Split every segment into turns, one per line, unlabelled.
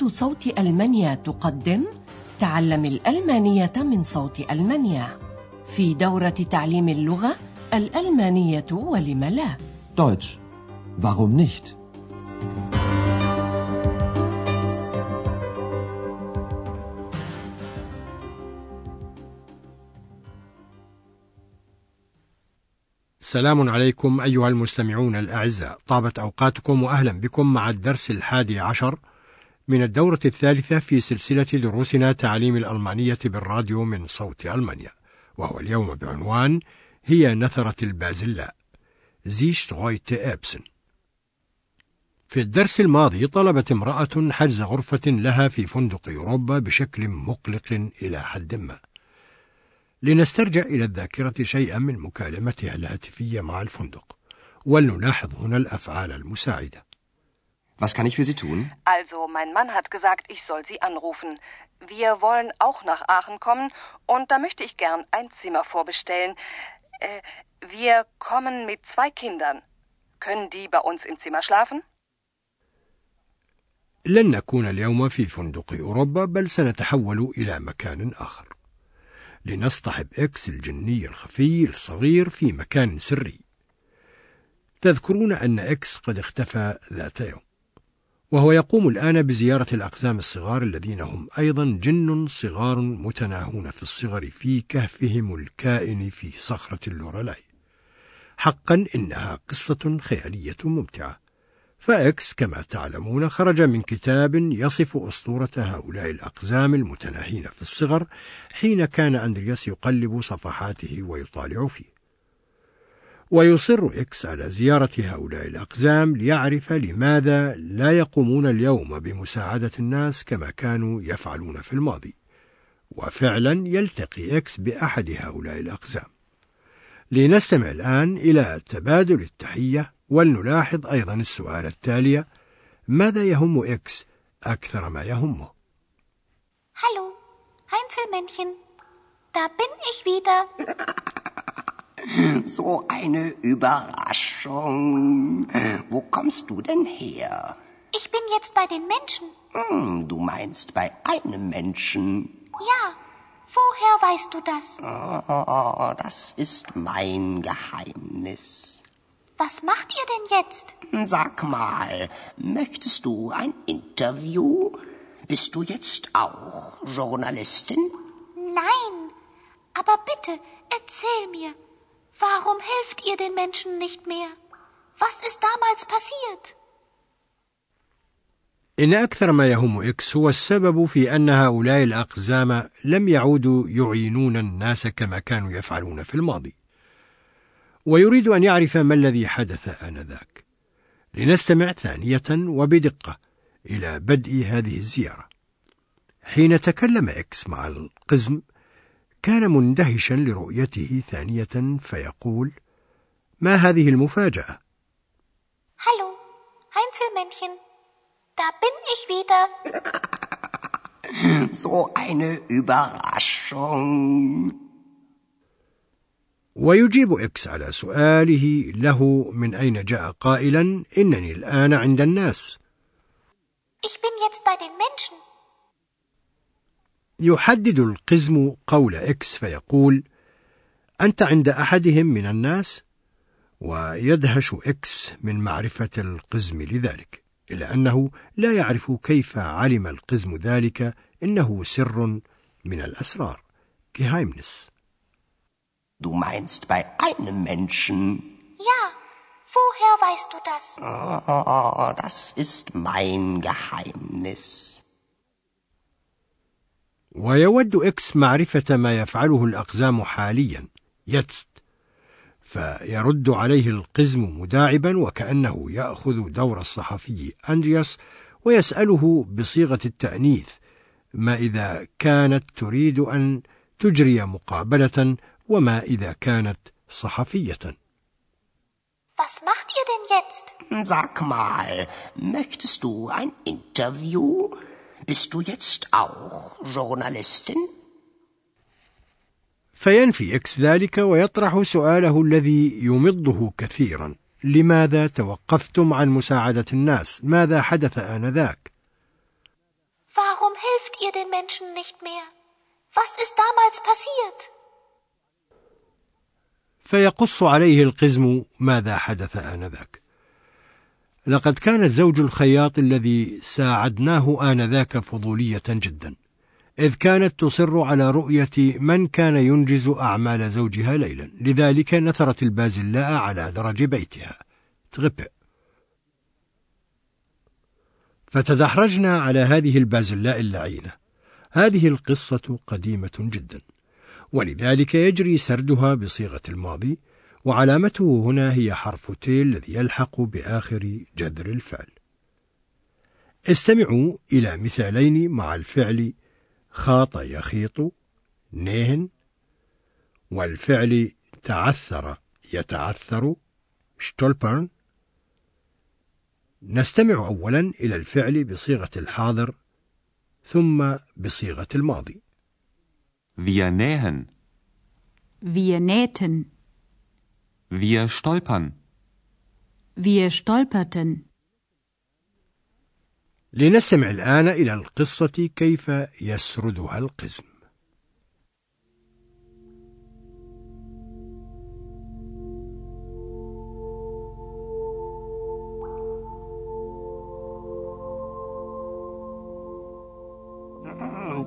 إذاعة صوت ألمانيا تقدم تعلم الألمانية من صوت ألمانيا في دورة تعليم اللغة الألمانية ولم لا
Deutsch. Warum nicht?
سلام عليكم أيها المستمعون الأعزاء طابت أوقاتكم وأهلا بكم مع الدرس الحادي عشر من الدورة الثالثة في سلسلة دروسنا تعليم الألمانية بالراديو من صوت ألمانيا وهو اليوم بعنوان هي نثرة البازلاء. زي شتغويت أبسن. في الدرس الماضي طلبت امرأة حجز غرفة لها في فندق أوروبا بشكل مقلق إلى حد ما. لنسترجع إلى الذاكرة شيئا من مكالمتها الهاتفية مع الفندق ولنلاحظ هنا الأفعال المساعدة.
Was kann ich für Sie tun?
Also, mein Mann hat gesagt, ich soll Sie anrufen. Wir wollen auch nach Aachen kommen und da möchte ich gern ein Zimmer vorbestellen. Äh, wir kommen mit zwei Kindern. Können die bei uns im Zimmer schlafen?
لن نكون اليوم في فندق أوروبا بل سنتحول إلى مكان آخر لنصطحب إكس الجني الخفي الصغير في مكان سري تذكرون أن إكس قد اختفى ذات يوم وهو يقوم الآن بزيارة الأقزام الصغار الذين هم أيضا جن صغار متناهون في الصغر في كهفهم الكائن في صخرة اللورالاي. حقا إنها قصة خيالية ممتعة. فإكس كما تعلمون خرج من كتاب يصف أسطورة هؤلاء الأقزام المتناهين في الصغر حين كان أندرياس يقلب صفحاته ويطالع فيه. ويصر إكس على زيارة هؤلاء الأقزام ليعرف لماذا لا يقومون اليوم بمساعدة الناس كما كانوا يفعلون في الماضي وفعلا يلتقي إكس بأحد هؤلاء الأقزام لنستمع الآن إلى تبادل التحية ولنلاحظ أيضا السؤال التالي ماذا يهم إكس أكثر ما يهمه
Hallo, Heinzelmännchen. Da bin ich wieder.
So eine Überraschung. Wo kommst du denn her?
Ich bin jetzt bei den Menschen.
Hm, du meinst bei einem Menschen.
Ja, woher weißt du das?
Oh, das ist mein Geheimnis.
Was macht ihr denn jetzt?
Sag mal, möchtest du ein Interview? Bist du jetzt auch Journalistin?
Nein, aber bitte, erzähl mir. Warum helft ihr den Menschen nicht mehr? Was ist damals passiert?
إن أكثر ما يهم إكس هو السبب في أن هؤلاء الأقزام لم يعودوا يعينون الناس كما كانوا يفعلون في الماضي ويريد أن يعرف ما الذي حدث آنذاك لنستمع ثانية وبدقة إلى بدء هذه الزيارة حين تكلم إكس مع القزم كان مندهشا لرؤيته ثانية فيقول ما هذه المفاجأة؟
Hallo, Heinzelmännchen. Da bin ich wieder.
So eine Überraschung.
ويجيب إكس على سؤاله له من أين جاء قائلا إنني الآن عند الناس
Ich bin jetzt bei den Menschen.
يحدد القزم قول إكس فيقول أنت عند أحدهم من الناس ويدهش إكس من معرفة القزم لذلك إلا أنه لا يعرف كيف علم القزم ذلك إنه سر من الأسرار Geheimnis
Du meinst bei einem Menschen.
Ja, woher weißt du das?
Oh, das ist mein Geheimnis.
ويود إكس معرفة ما يفعله الأقزام حاليا jetzt فيرد عليه القزم مداعبا وكأنه يأخذ دور الصحفي أندرياس ويسأله بصيغة التأنيث ما إذا كانت تريد أن تجري مقابلة وما إذا كانت صحفية
Was macht ihr denn jetzt?
Sag mal, möchtest du ein Interview? Bist du jetzt auch Journalistin?
فينفي إكس ذلك ويطرح سؤاله الذي يمضه كثيرا لماذا توقفتم عن مساعدة الناس؟ ماذا حدث آنذاك؟
helft ihr den Menschen nicht mehr? Was ist damals passiert?
فيقص عليه القزم ماذا حدث آنذاك لقد كان الزوج الخياط الذي ساعدناه آنذاك فضولية جدا إذ كانت تصر على رؤية من كان ينجز أعمال زوجها ليلا. لذلك نثرت البازلاء على درج بيتها. تغبئ. فتدحرجنا على هذه البازلاء اللعينة. هذه القصة قديمة جدا ولذلك يجري سردها بصيغة الماضي وعلامته هنا هي حرف تي الذي يلحق بآخر جذر الفعل استمعوا إلى مثالين مع الفعل خاط يخيط نهن والفعل تعثر يتعثر شتولبرن نستمع أولا إلى الفعل بصيغة الحاضر ثم بصيغة الماضي
Wir nähen.
Wir nähten.
Wir stolpern.
Wir stolperten.
لنستمع الآن إلى القصة كيف يسردها القزم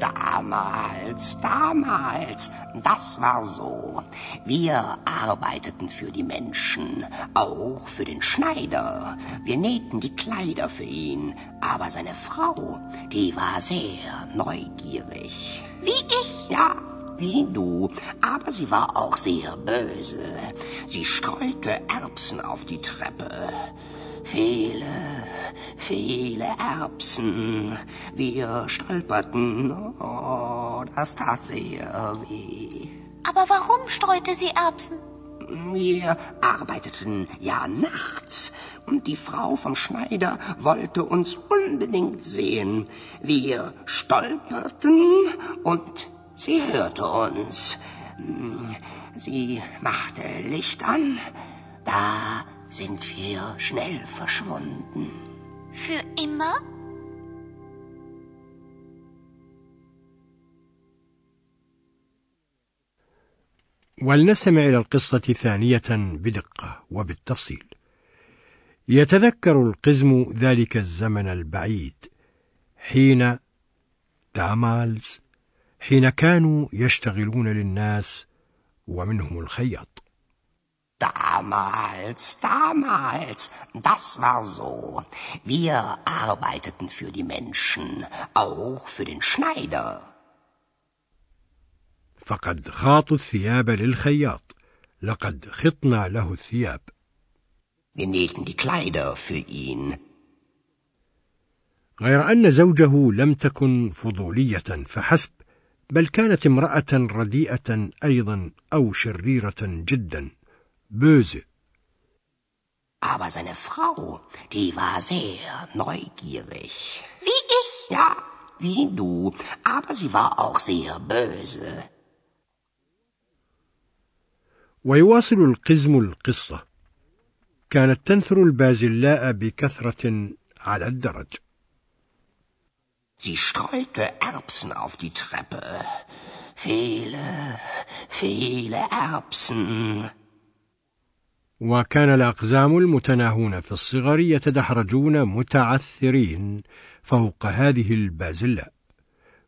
Damals, damals, das war so. Wir arbeiteten für die Menschen, auch für den Schneider. Wir nähten die Kleider für ihn, aber seine Frau, die war sehr neugierig.
Wie ich?
Ja, wie du, aber sie war auch sehr böse. Sie streute Erbsen auf die Treppe. Viele, viele Erbsen. Wir stolperten. Oh, das tat sehr weh.
Aber warum streute sie Erbsen?
Wir arbeiteten ja nachts und die Frau vom Schneider wollte uns unbedingt sehen. Wir stolperten und sie hörte uns. Sie machte Licht an. Da sind wir schnell verschwunden.
Für immer?
ولنستمع إلى القصة ثانية بدقة وبالتفصيل. يتذكر القزم ذلك الزمن البعيد حين دامالز حين كانوا يشتغلون للناس ومنهم الخياط.
Damals, damals, das war so. Wir arbeiteten für die Menschen, auch für den Schneider.
فقد خاطوا الثياب للخياط لقد خطنا له الثياب
Wir nähten die Kleider für ihn.
غير أن زوجه لم تكن فضولية فحسب بل كانت امرأة رديئة أيضا أو شريرة جدا böse.
Aber seine Frau, die war sehr neugierig.
Wie ich?
Ja, wie du, aber sie war auch sehr böse.
ويواصل القزم القصة كانت تنثر البازلاء بكثرة على الدرج
Sie streute Erbsen auf die Treppe. Viele, viele Erbsen.
وكان الأقزام المتناهون في الصغر يتدحرجون متعثرين فوق هذه البازلاء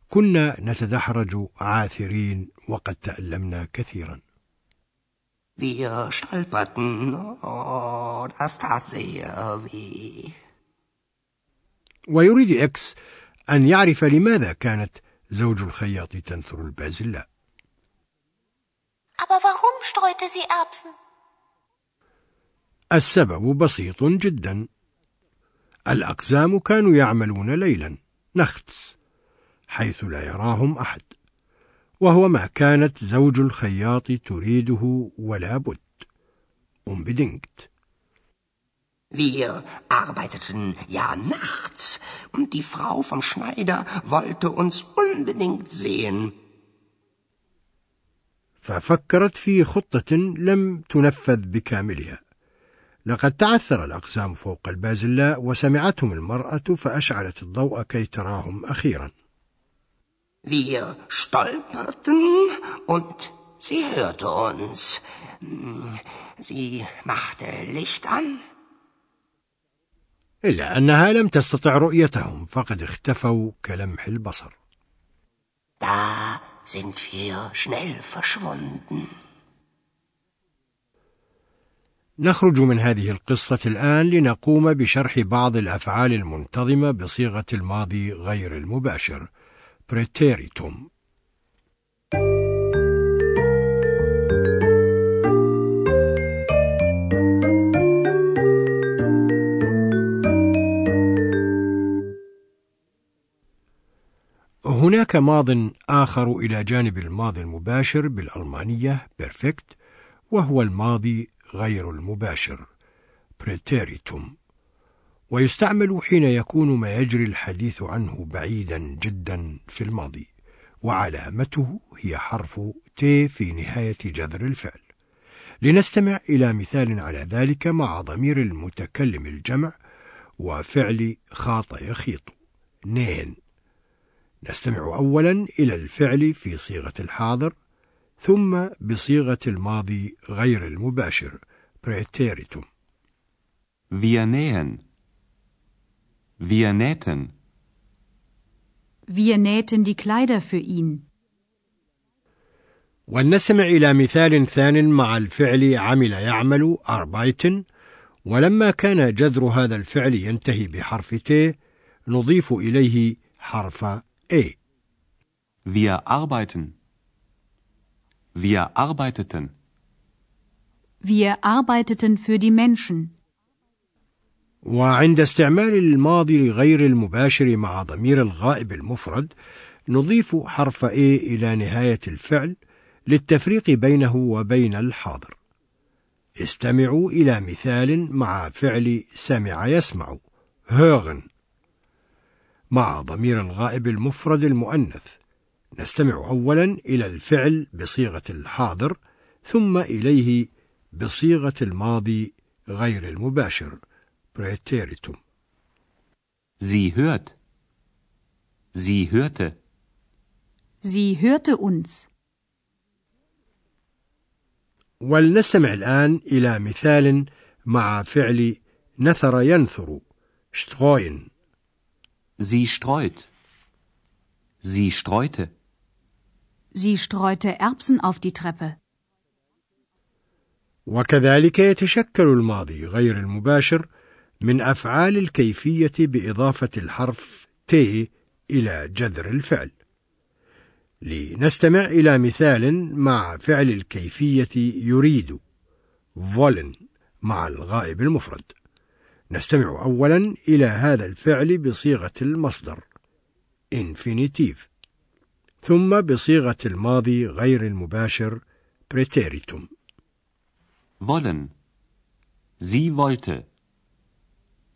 كنا نتدحرج عاثرين وقد تألمنا كثيرا
Wir stolperten. Oh, das tat sehr weh.
ويريد إكس أن يعرف لماذا كانت زوج الخياط تنثر البازلاء
Aber warum streute sie Erbsen?
السبب بسيط جدا. الأقزام كانوا يعملون ليلا نختس حيث لا يراهم أحد. وهو ما كانت زوج الخياط تريده ولا بد. unbedingt
Wir arbeiteten ja nachts. Und die Frau vom Schneider wollte uns unbedingt sehen.
ففكرت في خطة لم تنفذ بكاملها. لقد تعثر الأقزام فوق البازلاء وسمعتهم المرأة فأشعلت الضوء كي تراهم أخيرا
Wir stolperten und sie hörte uns. Sie machte Licht an.
إلا أنها لم تستطع رؤيتهم فقد اختفوا كلمح البصر
Da sind wir schnell verschwunden.
نخرج من هذه القصة الآن لنقوم بشرح بعض الأفعال المنتظمة بصيغة الماضي غير المباشر. بريتيريتوم هناك ماض آخر إلى جانب الماضي المباشر بالألمانية Perfekt وهو الماضي غير المباشر Präteritum ويستعمل حين يكون ما يجري الحديث عنه بعيدا جدا في الماضي وعلامته هي حرف t في نهاية جذر الفعل. لنستمع إلى مثال على ذلك مع ضمير المتكلم الجمع وفعل خاط يخيط نين. نستمع أولا إلى الفعل في صيغة الحاضر. ثم بصيغة الماضي غير المباشر بريتيريتوم
Wir nähen. Wir nähten.
Wir nähten die Kleider für ihn.
ولنستمع إلى مثال ثان مع الفعل عمل يعمل أربايتن ولما كان جذر هذا الفعل ينتهي بحرف ت نضيف إليه حرف A
Wir arbeiten. Wir arbeiteten.
Wir arbeiteten für die Menschen.
وعند استعمال الماضي غير المباشر مع ضمير الغائب المفرد نضيف حرف A إلى نهاية الفعل للتفريق بينه وبين الحاضر استمعوا إلى مثال مع فعل سمع يسمع hören مع ضمير الغائب المفرد المؤنث نستمع أولا إلى الفعل بصيغة الحاضر ثم إليه بصيغة الماضي غير المباشر Präteritum.
Sie hört. Sie hörte.
Sie hörte uns.
ولنستمع الآن إلى مثال مع فعل نثر ينثر streuen
Sie streut. Sie streute.
Sie streute Erbsen auf die Treppe.
وكذلك يتشكل الماضي غير المباشر من أفعال الكيفية بإضافة الحرف ت إلى جذر الفعل. لنستمع إلى مثال مع فعل الكيفية يريد wollen مع الغائب المفرد. نستمع أولا إلى هذا الفعل بصيغة المصدر infinitive ثم بصيغة الماضي غير المباشر preteritum.
Wollen. Sie wollte.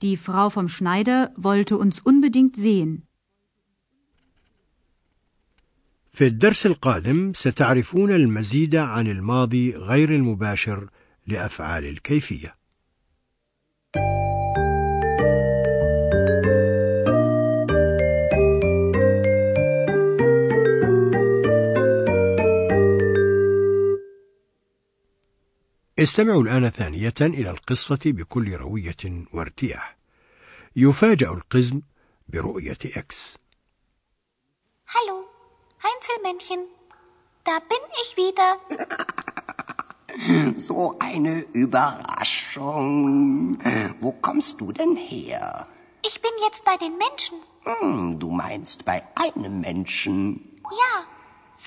Die Frau vom Schneider wollte uns unbedingt sehen.
في الدرس القادم ستعرفون المزيد عن الماضي غير المباشر لأفعال الكيفية. استمعوا الآن ثانية إلى القصة بكل روية وارتياح. يفاجأ القزم برؤية إكس.
Hallo, Einzelmännchen. Da bin ich wieder.
So eine Überraschung. Wo kommst du denn her?
Ich bin jetzt bei den Menschen.
Hm, du meinst bei einem Menschen.
Ja,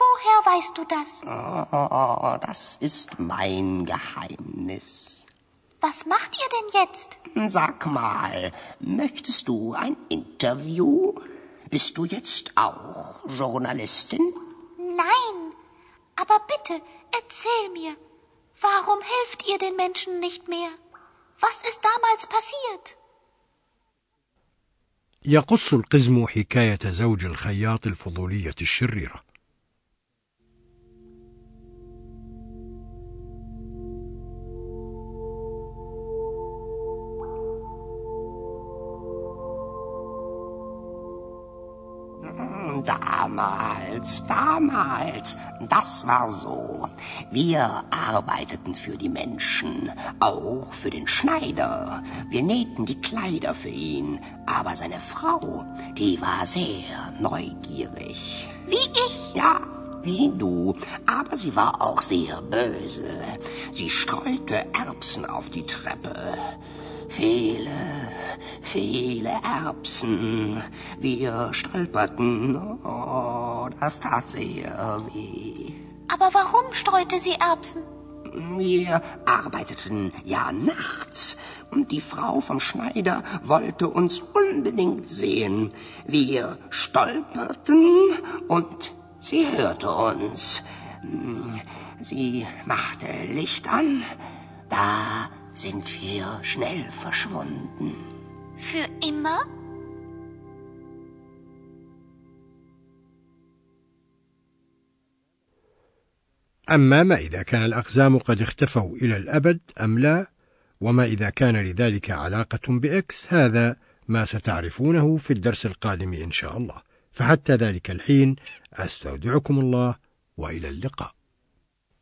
woher weißt du das?
Oh, das ist mein Geheimnis.
Was macht ihr denn jetzt?
Sag mal, möchtest du ein Interview? Bist du jetzt auch Journalistin?
Nein, aber bitte, erzähl mir. Warum helft ihr den Menschen nicht mehr? Was ist damals passiert?
يقص القزم حكاية زوج الخياط الفضولية الشريرة.
Damals, damals, das war so. Wir arbeiteten für die Menschen, auch für den Schneider. Wir nähten die Kleider für ihn, aber seine Frau, die war sehr neugierig.
Wie ich?
Ja, wie du, aber sie war auch sehr böse. Sie streute Erbsen auf die Treppe. Viele, viele Erbsen. Wir stolperten. Oh, das tat sehr weh.
Aber warum streute sie Erbsen?
Wir arbeiteten ja nachts und die Frau vom Schneider wollte uns unbedingt sehen. Wir stolperten und sie hörte uns. Sie machte Licht an. Da sind wir schnell verschwunden.
Für immer?
أما ما إذا كان الأقزام قد اختفوا إلى الأبد أم لا وما إذا كان لذلك علاقة بإكس هذا ما ستعرفونه في الدرس القادم إن شاء الله فحتى ذلك الحين أستودعكم الله وإلى اللقاء